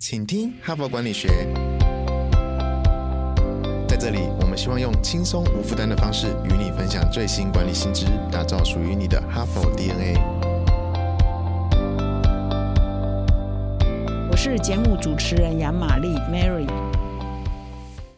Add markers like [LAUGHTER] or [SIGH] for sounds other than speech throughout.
请听哈佛管理学。在这里，我们希望用轻松无负担的方式与你分享最新管理新知，打造属于你的哈佛 DNA。我是节目主持人杨玛丽 Mary。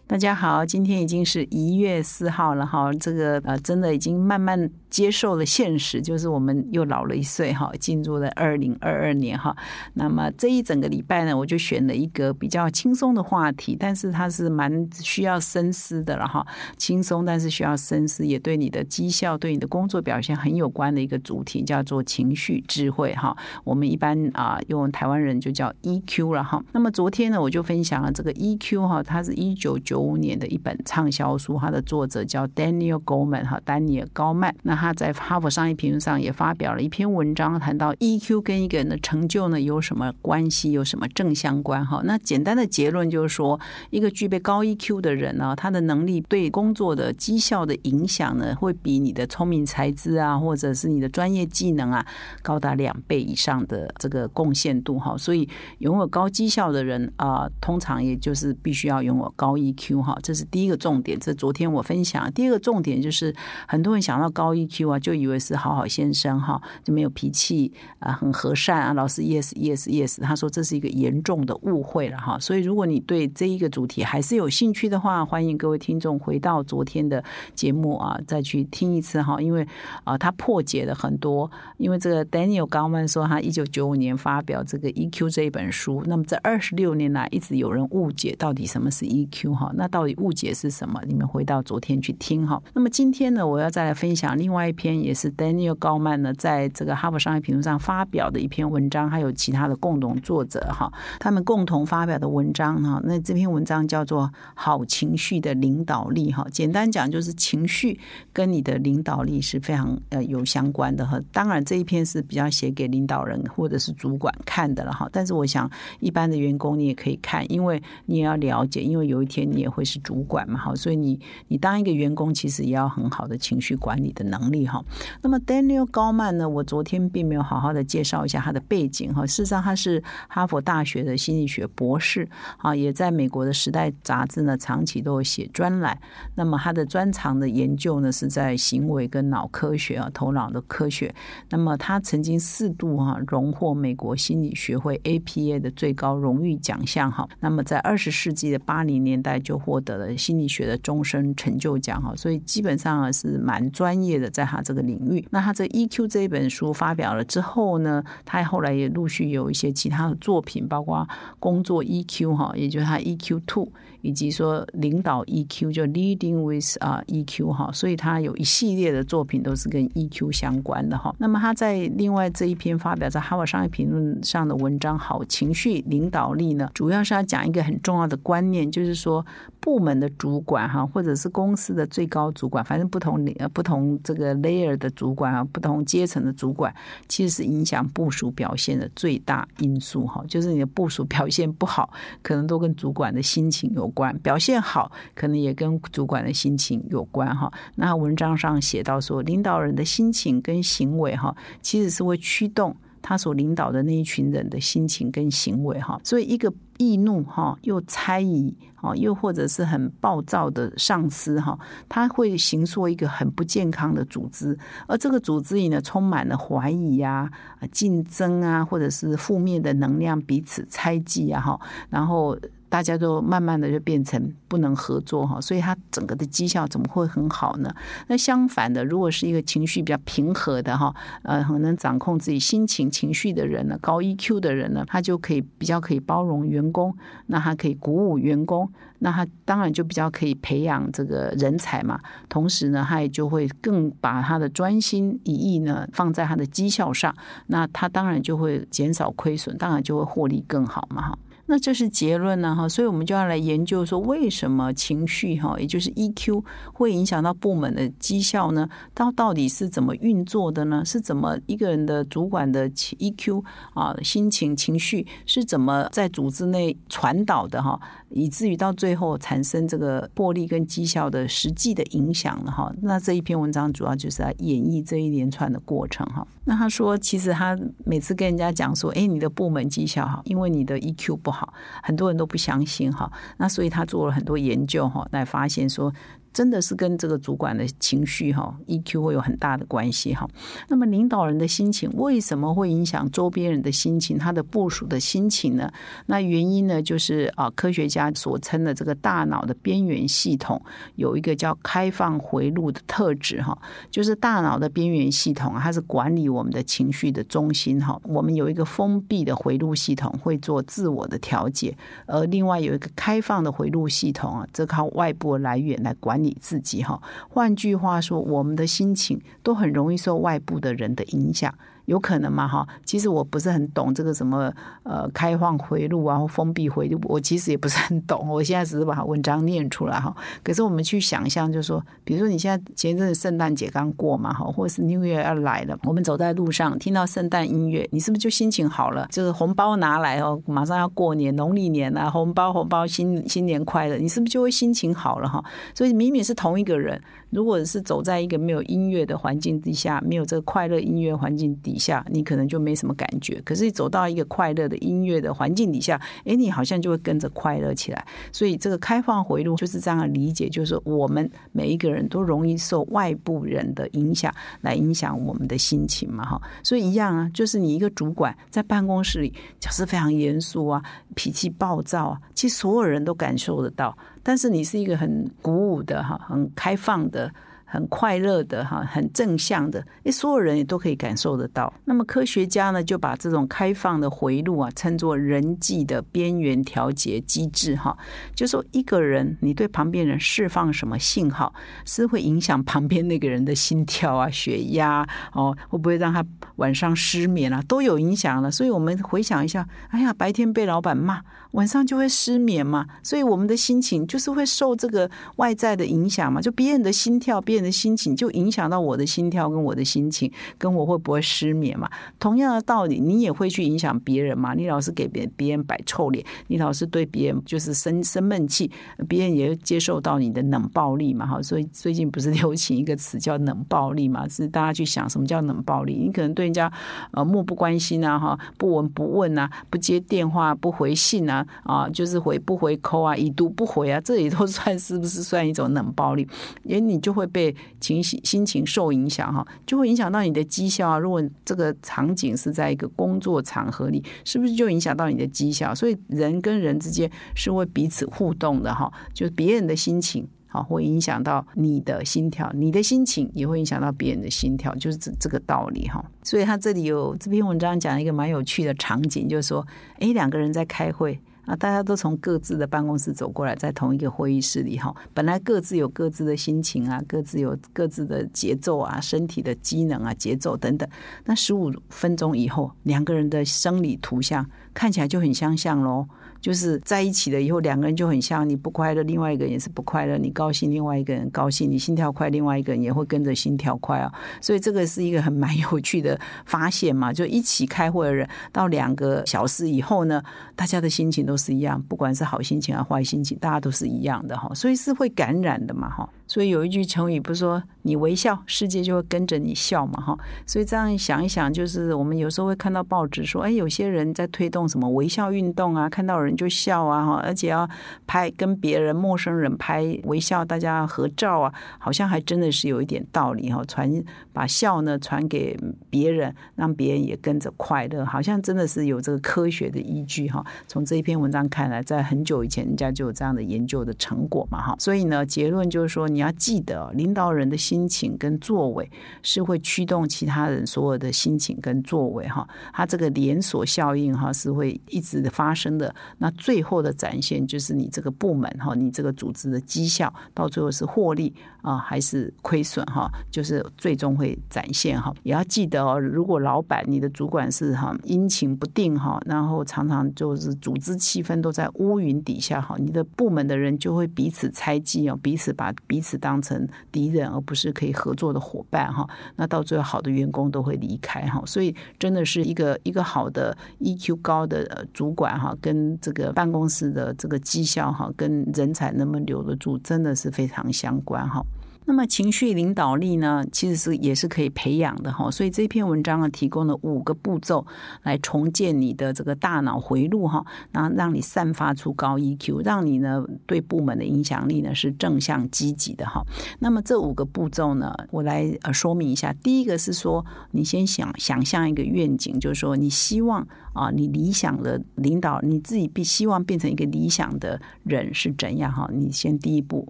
大家好，今天已经是一月四号了哈，这个呃，真的已经慢慢接受了现实，就是我们又老了一岁哈，进入了二零二二年哈。那么这一整个礼拜呢，我就选了一个比较轻松的话题，但是它是蛮需要深思的了哈。轻松，但是需要深思，也对你的绩效、对你的工作表现很有关的一个主题，叫做情绪智慧哈。我们一般啊，用台湾人就叫 EQ 了哈。那么昨天呢，我就分享了这个 EQ 哈，它是一九九。五年的一本畅销书，它的作者叫 Daniel Goleman 哈，丹尼尔高曼。那他在哈佛商业评论上也发表了一篇文章，谈到 EQ 跟一个人的成就呢有什么关系，有什么正相关哈。那简单的结论就是说，一个具备高 EQ 的人呢，他的能力对工作的绩效的影响呢，会比你的聪明才智啊，或者是你的专业技能啊，高达两倍以上的这个贡献度哈。所以拥有高绩效的人啊，通常也就是必须要拥有高 EQ。哈，这是第一个重点。这昨天我分享。第二个重点就是，很多人想到高 EQ Q 啊，就以为是好好先生哈，就没有脾气啊，很和善啊，老师 yes yes yes。他说这是一个严重的误会了哈。所以如果你对这一个主题还是有兴趣的话，欢迎各位听众回到昨天的节目啊，再去听一次哈。因为啊，他破解了很多。因为这个 Daniel 高曼说，他一九九五年发表这个 EQ 这一本书，那么这二十六年来一直有人误解到底什么是 EQ 哈。那到底误解是什么？你们回到昨天去听哈。那么今天呢，我要再来分享另外一篇，也是 Daniel 高曼呢在这个哈佛商业评论上发表的一篇文章，还有其他的共同作者哈，他们共同发表的文章哈。那这篇文章叫做《好情绪的领导力》哈。简单讲就是情绪跟你的领导力是非常呃有相关的哈。当然这一篇是比较写给领导人或者是主管看的了哈。但是我想一般的员工你也可以看，因为你也要了解，因为有一天你也。会是主管嘛？好，所以你你当一个员工，其实也要很好的情绪管理的能力力哈。那么 Daniel 高曼呢？我昨天并没有好好的介绍一下他的背景哈。事实上，他是哈佛大学的心理学博士啊，也在美国的时代杂志呢长期都有写专栏。那么他的专长的研究呢是在行为跟脑科学啊，头脑的科学。那么他曾经四度哈荣获美国心理学会 APA 的最高荣誉奖项哈。那么在二十世纪的八零年代就获得了心理学的终身成就奖哈，所以基本上是蛮专业的，在他这个领域。那他这 EQ 这一本书发表了之后呢，他后来也陆续有一些其他的作品，包括工作 EQ 哈，也就是他 EQ Two。以及说领导 EQ 就 Leading with 啊 EQ 哈，所以他有一系列的作品都是跟 EQ 相关的哈。那么他在另外这一篇发表在《哈佛商业评论》上的文章《好情绪领导力》呢，主要是要讲一个很重要的观念，就是说部门的主管哈，或者是公司的最高主管，反正不同呃不同这个个 layer 的主管啊，不同阶层的主管，其实是影响部署表现的最大因素哈。就是你的部署表现不好，可能都跟主管的心情有。关表现好，可能也跟主管的心情有关哈。那文章上写到说，领导人的心情跟行为哈，其实是会驱动他所领导的那一群人的心情跟行为哈。所以，一个易怒哈，又猜疑哈，又或者是很暴躁的上司哈，他会形塑一个很不健康的组织，而这个组织里呢，充满了怀疑呀、竞争啊，或者是负面的能量，彼此猜忌啊哈，然后。大家都慢慢的就变成不能合作哈，所以他整个的绩效怎么会很好呢？那相反的，如果是一个情绪比较平和的哈，呃，很能掌控自己心情情绪的人呢，高 EQ 的人呢，他就可以比较可以包容员工，那他可以鼓舞员工，那他当然就比较可以培养这个人才嘛。同时呢，他也就会更把他的专心一意呢放在他的绩效上，那他当然就会减少亏损，当然就会获利更好嘛哈。那这是结论呢，哈，所以我们就要来研究说，为什么情绪哈，也就是 EQ 会影响到部门的绩效呢？到到底是怎么运作的呢？是怎么一个人的主管的 EQ 啊，心情情绪是怎么在组织内传导的哈，以至于到最后产生这个获利跟绩效的实际的影响了哈？那这一篇文章主要就是来演绎这一连串的过程哈。那他说，其实他每次跟人家讲说，哎，你的部门绩效好，因为你的 EQ 不。好，很多人都不相信哈。那所以他做了很多研究哈，来发现说。真的是跟这个主管的情绪哈，EQ 会有很大的关系哈。那么领导人的心情为什么会影响周边人的心情？他的部署的心情呢？那原因呢，就是啊，科学家所称的这个大脑的边缘系统有一个叫开放回路的特质哈，就是大脑的边缘系统它是管理我们的情绪的中心哈。我们有一个封闭的回路系统会做自我的调节，而另外有一个开放的回路系统啊，则靠外部来源来管。你自己哈，换句话说，我们的心情都很容易受外部的人的影响。有可能嘛？哈，其实我不是很懂这个什么呃开放回路啊，或封闭回路，我其实也不是很懂。我现在只是把文章念出来哈。可是我们去想象，就是说，比如说你现在前一阵圣诞节刚过嘛，哈，或者是 New Year 要来了，我们走在路上听到圣诞音乐，你是不是就心情好了？就是红包拿来哦，马上要过年，农历年啊，红包红包，新新年快乐，你是不是就会心情好了哈？所以明明是同一个人，如果是走在一个没有音乐的环境底下，没有这个快乐音乐环境底。下你可能就没什么感觉，可是走到一个快乐的音乐的环境底下，哎，你好像就会跟着快乐起来。所以这个开放回路就是这样的理解，就是我们每一个人都容易受外部人的影响来影响我们的心情嘛，哈。所以一样啊，就是你一个主管在办公室里就是非常严肃啊，脾气暴躁啊，其实所有人都感受得到。但是你是一个很鼓舞的哈，很开放的。很快乐的哈，很正向的，诶，所有人也都可以感受得到。那么科学家呢，就把这种开放的回路啊，称作人际的边缘调节机制哈。就说一个人，你对旁边人释放什么信号，是会影响旁边那个人的心跳啊、[LAUGHS] 血压哦，会不会让他晚上失眠啊，都有影响了。所以我们回想一下，哎呀，白天被老板骂，晚上就会失眠嘛。所以我们的心情就是会受这个外在的影响嘛，就别人的心跳变。的心情就影响到我的心跳跟我的心情，跟我会不会失眠嘛？同样的道理，你也会去影响别人嘛？你老是给别别人摆臭脸，你老是对别人就是生生闷气，别人也接受到你的冷暴力嘛？哈，所以最近不是 [LAUGHS] 流行一个词叫冷暴力嘛？是大家去想什么叫冷暴力？你可能对人家呃漠不关心啊，哈，不闻不问啊，不接电话，不回信啊，啊，就是回不回扣啊，已读不回啊，这里都 [LAUGHS] 算是不是算一种冷暴力？因为你就会被。情绪心情受影响哈，就会影响到你的绩效啊。如果这个场景是在一个工作场合里，是不是就影响到你的绩效？所以人跟人之间是会彼此互动的哈，就是别人的心情好会影响到你的心跳，你的心情也会影响到别人的心跳，就是这这个道理哈。所以他这里有这篇文章讲一个蛮有趣的场景，就是说，哎，两个人在开会。啊，大家都从各自的办公室走过来，在同一个会议室里哈。本来各自有各自的心情啊，各自有各自的节奏啊，身体的机能啊，节奏等等。那十五分钟以后，两个人的生理图像看起来就很相像喽。就是在一起了以后，两个人就很像。你不快乐，另外一个人也是不快乐；你高兴，另外一个人高兴；你心跳快，另外一个人也会跟着心跳快哦。所以这个是一个很蛮有趣的发现嘛。就一起开会的人，到两个小时以后呢，大家的心情都是一样，不管是好心情还是、坏心情，大家都是一样的哈。所以是会感染的嘛哈。所以有一句成语不是说你微笑，世界就会跟着你笑嘛哈。所以这样想一想，就是我们有时候会看到报纸说，哎，有些人在推动什么微笑运动啊，看到人。就笑啊哈，而且要拍跟别人陌生人拍微笑，大家合照啊，好像还真的是有一点道理哈。传把笑呢传给别人，让别人也跟着快乐，好像真的是有这个科学的依据哈。从这一篇文章看来，在很久以前人家就有这样的研究的成果嘛哈。所以呢，结论就是说，你你要记得，领导人的心情跟作为是会驱动其他人所有的心情跟作为哈。他这个连锁效应哈是会一直发生的。那最后的展现就是你这个部门哈，你这个组织的绩效到最后是获利啊还是亏损哈，就是最终会展现哈。也要记得哦，如果老板你的主管是哈阴晴不定哈，然后常常就是组织气氛都在乌云底下哈，你的部门的人就会彼此猜忌哦，彼此把彼此是当成敌人，而不是可以合作的伙伴哈。那到最后好的员工都会离开哈，所以真的是一个一个好的 EQ 高的主管哈，跟这个办公室的这个绩效哈，跟人才能不能留得住，真的是非常相关哈。那么情绪领导力呢，其实是也是可以培养的哈。所以这篇文章呢，提供了五个步骤来重建你的这个大脑回路哈，然后让你散发出高 EQ，让你呢对部门的影响力呢是正向积极的哈。那么这五个步骤呢，我来呃说明一下。第一个是说，你先想想象一个愿景，就是说你希望啊，你理想的领导，你自己必希望变成一个理想的人是怎样哈？你先第一步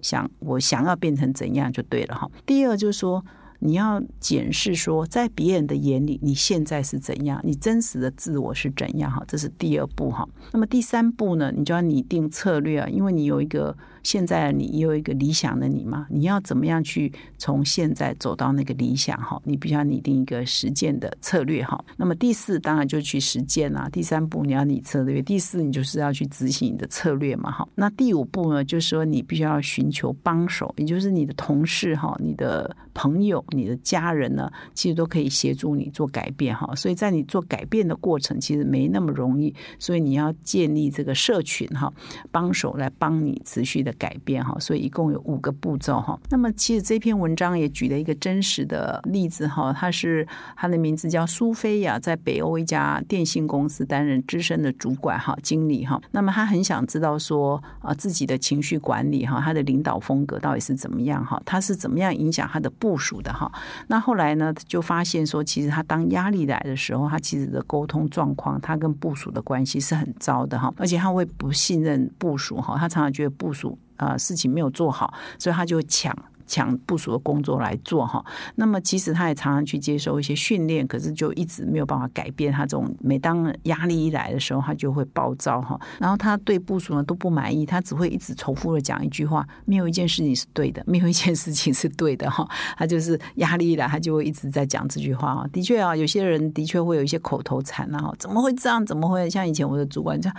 想，我想要变成怎样就对了哈。第二就是说。你要检视说，在别人的眼里，你现在是怎样？你真实的自我是怎样？哈，这是第二步哈。那么第三步呢？你就要拟定策略啊，因为你有一个现在你有一个理想的你嘛，你要怎么样去从现在走到那个理想？哈，你必须要拟定一个实践的策略哈。那么第四当然就去实践啊。第三步你要拟策略，第四你就是要去执行你的策略嘛。哈，那第五步呢，就是说你必须要寻求帮手，也就是你的同事哈，你的朋友。你的家人呢，其实都可以协助你做改变哈。所以在你做改变的过程，其实没那么容易。所以你要建立这个社群哈，帮手来帮你持续的改变哈。所以一共有五个步骤哈。那么其实这篇文章也举了一个真实的例子哈，他是他的名字叫苏菲亚，在北欧一家电信公司担任资深的主管哈经理哈。那么他很想知道说啊自己的情绪管理哈，他的领导风格到底是怎么样哈？他是怎么样影响他的部署的？哈，那后来呢，就发现说，其实他当压力来的时候，他其实的沟通状况，他跟部署的关系是很糟的哈，而且他会不信任部署哈，他常常觉得部署啊事情没有做好，所以他就抢。抢部署的工作来做哈，那么其实他也常常去接受一些训练，可是就一直没有办法改变他这种。每当压力一来的时候，他就会暴躁哈。然后他对部署呢都不满意，他只会一直重复的讲一句话：没有一件事情是对的，没有一件事情是对的哈。[LAUGHS] 他就是压力一来，他就会一直在讲这句话啊。的确啊，有些人的确会有一些口头禅啊，怎么会这样？怎么会像以前我的主管这样？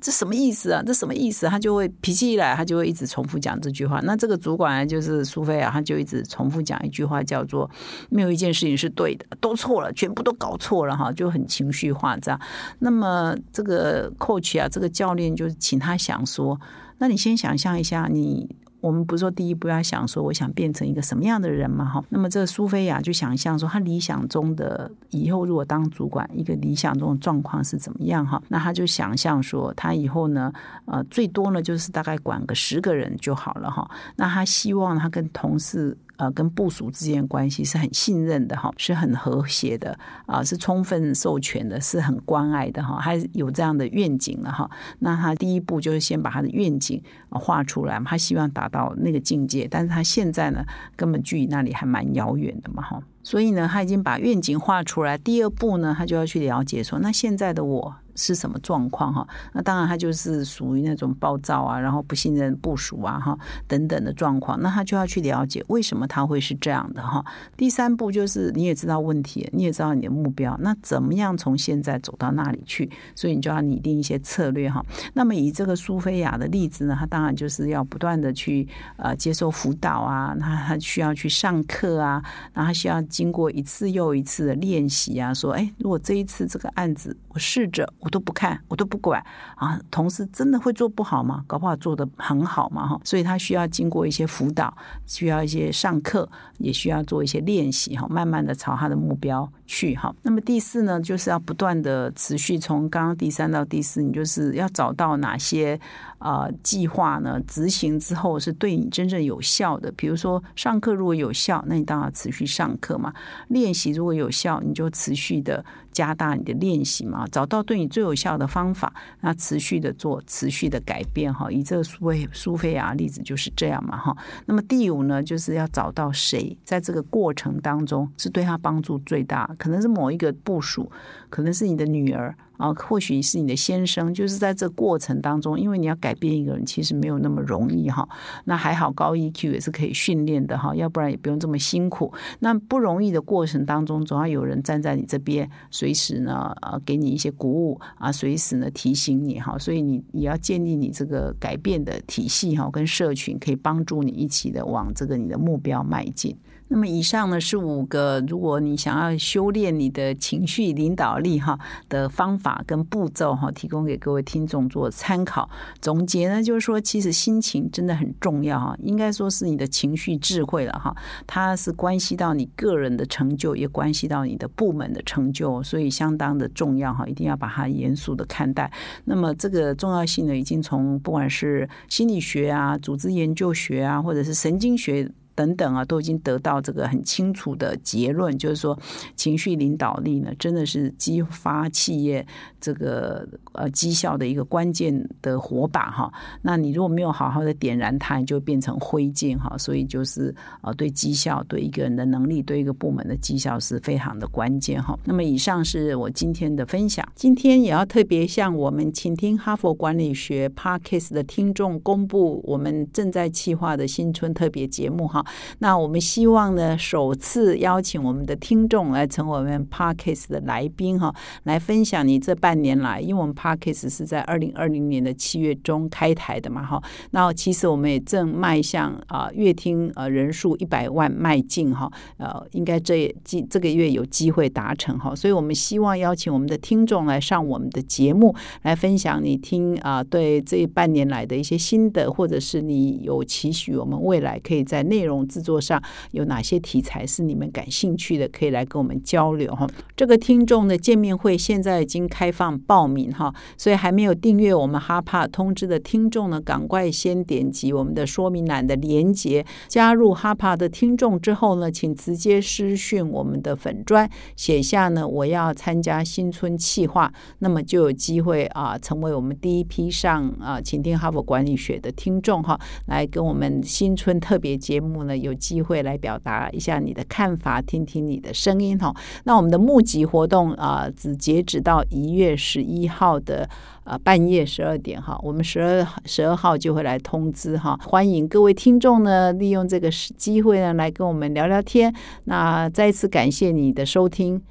这什么意思啊？这什么意思？他就会脾气一来，他就会一直重复讲这句话。那这个主管就是苏对啊，他就一直重复讲一句话，叫做“没有一件事情是对的，都错了，全部都搞错了”哈，就很情绪化这样。那么这个 coach 啊，这个教练就请他想说：“那你先想象一下你。”我们不是说第一步要想说我想变成一个什么样的人嘛哈？那么这苏菲亚就想象说，她理想中的以后如果当主管，一个理想中的状况是怎么样哈？那她就想象说，她以后呢，呃，最多呢就是大概管个十个人就好了哈。那她希望她跟同事。呃，跟部署之间关系是很信任的哈，是很和谐的啊，是充分授权的，是很关爱的哈，还有这样的愿景了哈。那他第一步就是先把他的愿景画出来，他希望达到那个境界，但是他现在呢，根本距离那里还蛮遥远的嘛哈。所以呢，他已经把愿景画出来，第二步呢，他就要去了解说，那现在的我。是什么状况哈？那当然，他就是属于那种暴躁啊，然后不信任部署啊，哈等等的状况。那他就要去了解为什么他会是这样的哈。第三步就是你也知道问题，你也知道你的目标，那怎么样从现在走到那里去？所以你就要拟定一些策略哈。那么以这个苏菲亚的例子呢，他当然就是要不断的去呃接受辅导啊，那他需要去上课啊，然后需要经过一次又一次的练习啊，说哎，如果这一次这个案子我试着。我都不看，我都不管啊！同事真的会做不好吗？搞不好做的很好嘛，哈！所以他需要经过一些辅导，需要一些上课，也需要做一些练习，哈，慢慢的朝他的目标去，哈。那么第四呢，就是要不断的持续，从刚刚第三到第四，你就是要找到哪些。啊，计划呢执行之后是对你真正有效的。比如说上课如果有效，那你当然持续上课嘛。练习如果有效，你就持续的加大你的练习嘛。找到对你最有效的方法，那持续的做，持续的改变哈。以这个苏菲苏菲亚例子就是这样嘛哈。那么第五呢，就是要找到谁在这个过程当中是对他帮助最大，可能是某一个部署，可能是你的女儿。啊，或许是你的先生，就是在这过程当中，因为你要改变一个人，其实没有那么容易哈。那还好，高 EQ 也是可以训练的哈，要不然也不用这么辛苦。那不容易的过程当中，总要有人站在你这边，随时呢，呃，给你一些鼓舞啊，随时呢提醒你哈。所以你也要建立你这个改变的体系哈，跟社群可以帮助你一起的往这个你的目标迈进。那么以上呢是五个，如果你想要修炼你的情绪领导力哈的方法。跟步骤哈，提供给各位听众做参考。总结呢，就是说，其实心情真的很重要哈，应该说是你的情绪智慧了哈，它是关系到你个人的成就，也关系到你的部门的成就，所以相当的重要哈，一定要把它严肃的看待。那么这个重要性呢，已经从不管是心理学啊、组织研究学啊，或者是神经学。等等啊，都已经得到这个很清楚的结论，就是说，情绪领导力呢，真的是激发企业这个呃绩效的一个关键的火把哈。那你如果没有好好的点燃它，你就变成灰烬哈。所以就是啊，对绩效、对一个人的能力、对一个部门的绩效是非常的关键哈。那么以上是我今天的分享，今天也要特别向我们请听哈佛管理学 Parkes 的听众公布我们正在企划的新春特别节目哈。那我们希望呢，首次邀请我们的听众来成为我们 Parkes 的来宾哈，来分享你这半年来，因为我们 Parkes 是在二零二零年的七月中开台的嘛哈，那其实我们也正迈向啊月听呃人数一百万迈进哈，呃，应该这这这个月有机会达成哈，所以我们希望邀请我们的听众来上我们的节目，来分享你听啊对这半年来的一些心得，或者是你有期许我们未来可以在内容。制作上有哪些题材是你们感兴趣的？可以来跟我们交流哈。这个听众的见面会现在已经开放报名哈，所以还没有订阅我们哈帕通知的听众呢，赶快先点击我们的说明栏的连接，加入哈帕的听众之后呢，请直接私讯我们的粉砖，写下呢我要参加新春企划，那么就有机会啊成为我们第一批上啊请听哈佛管理学的听众哈，来跟我们新春特别节目。有机会来表达一下你的看法，听听你的声音哈。那我们的募集活动啊，只截止到一月十一号的呃半夜十二点哈。我们十二十二号就会来通知哈。欢迎各位听众呢，利用这个机会呢，来跟我们聊聊天。那再次感谢你的收听。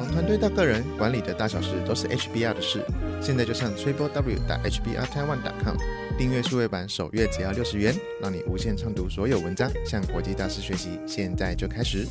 从团队到个人，管理的大小事都是 HBR 的事。现在就上 triple w 打 HBR Taiwan com 订阅数位版，首月只要六十元，让你无限畅读所有文章，向国际大师学习。现在就开始。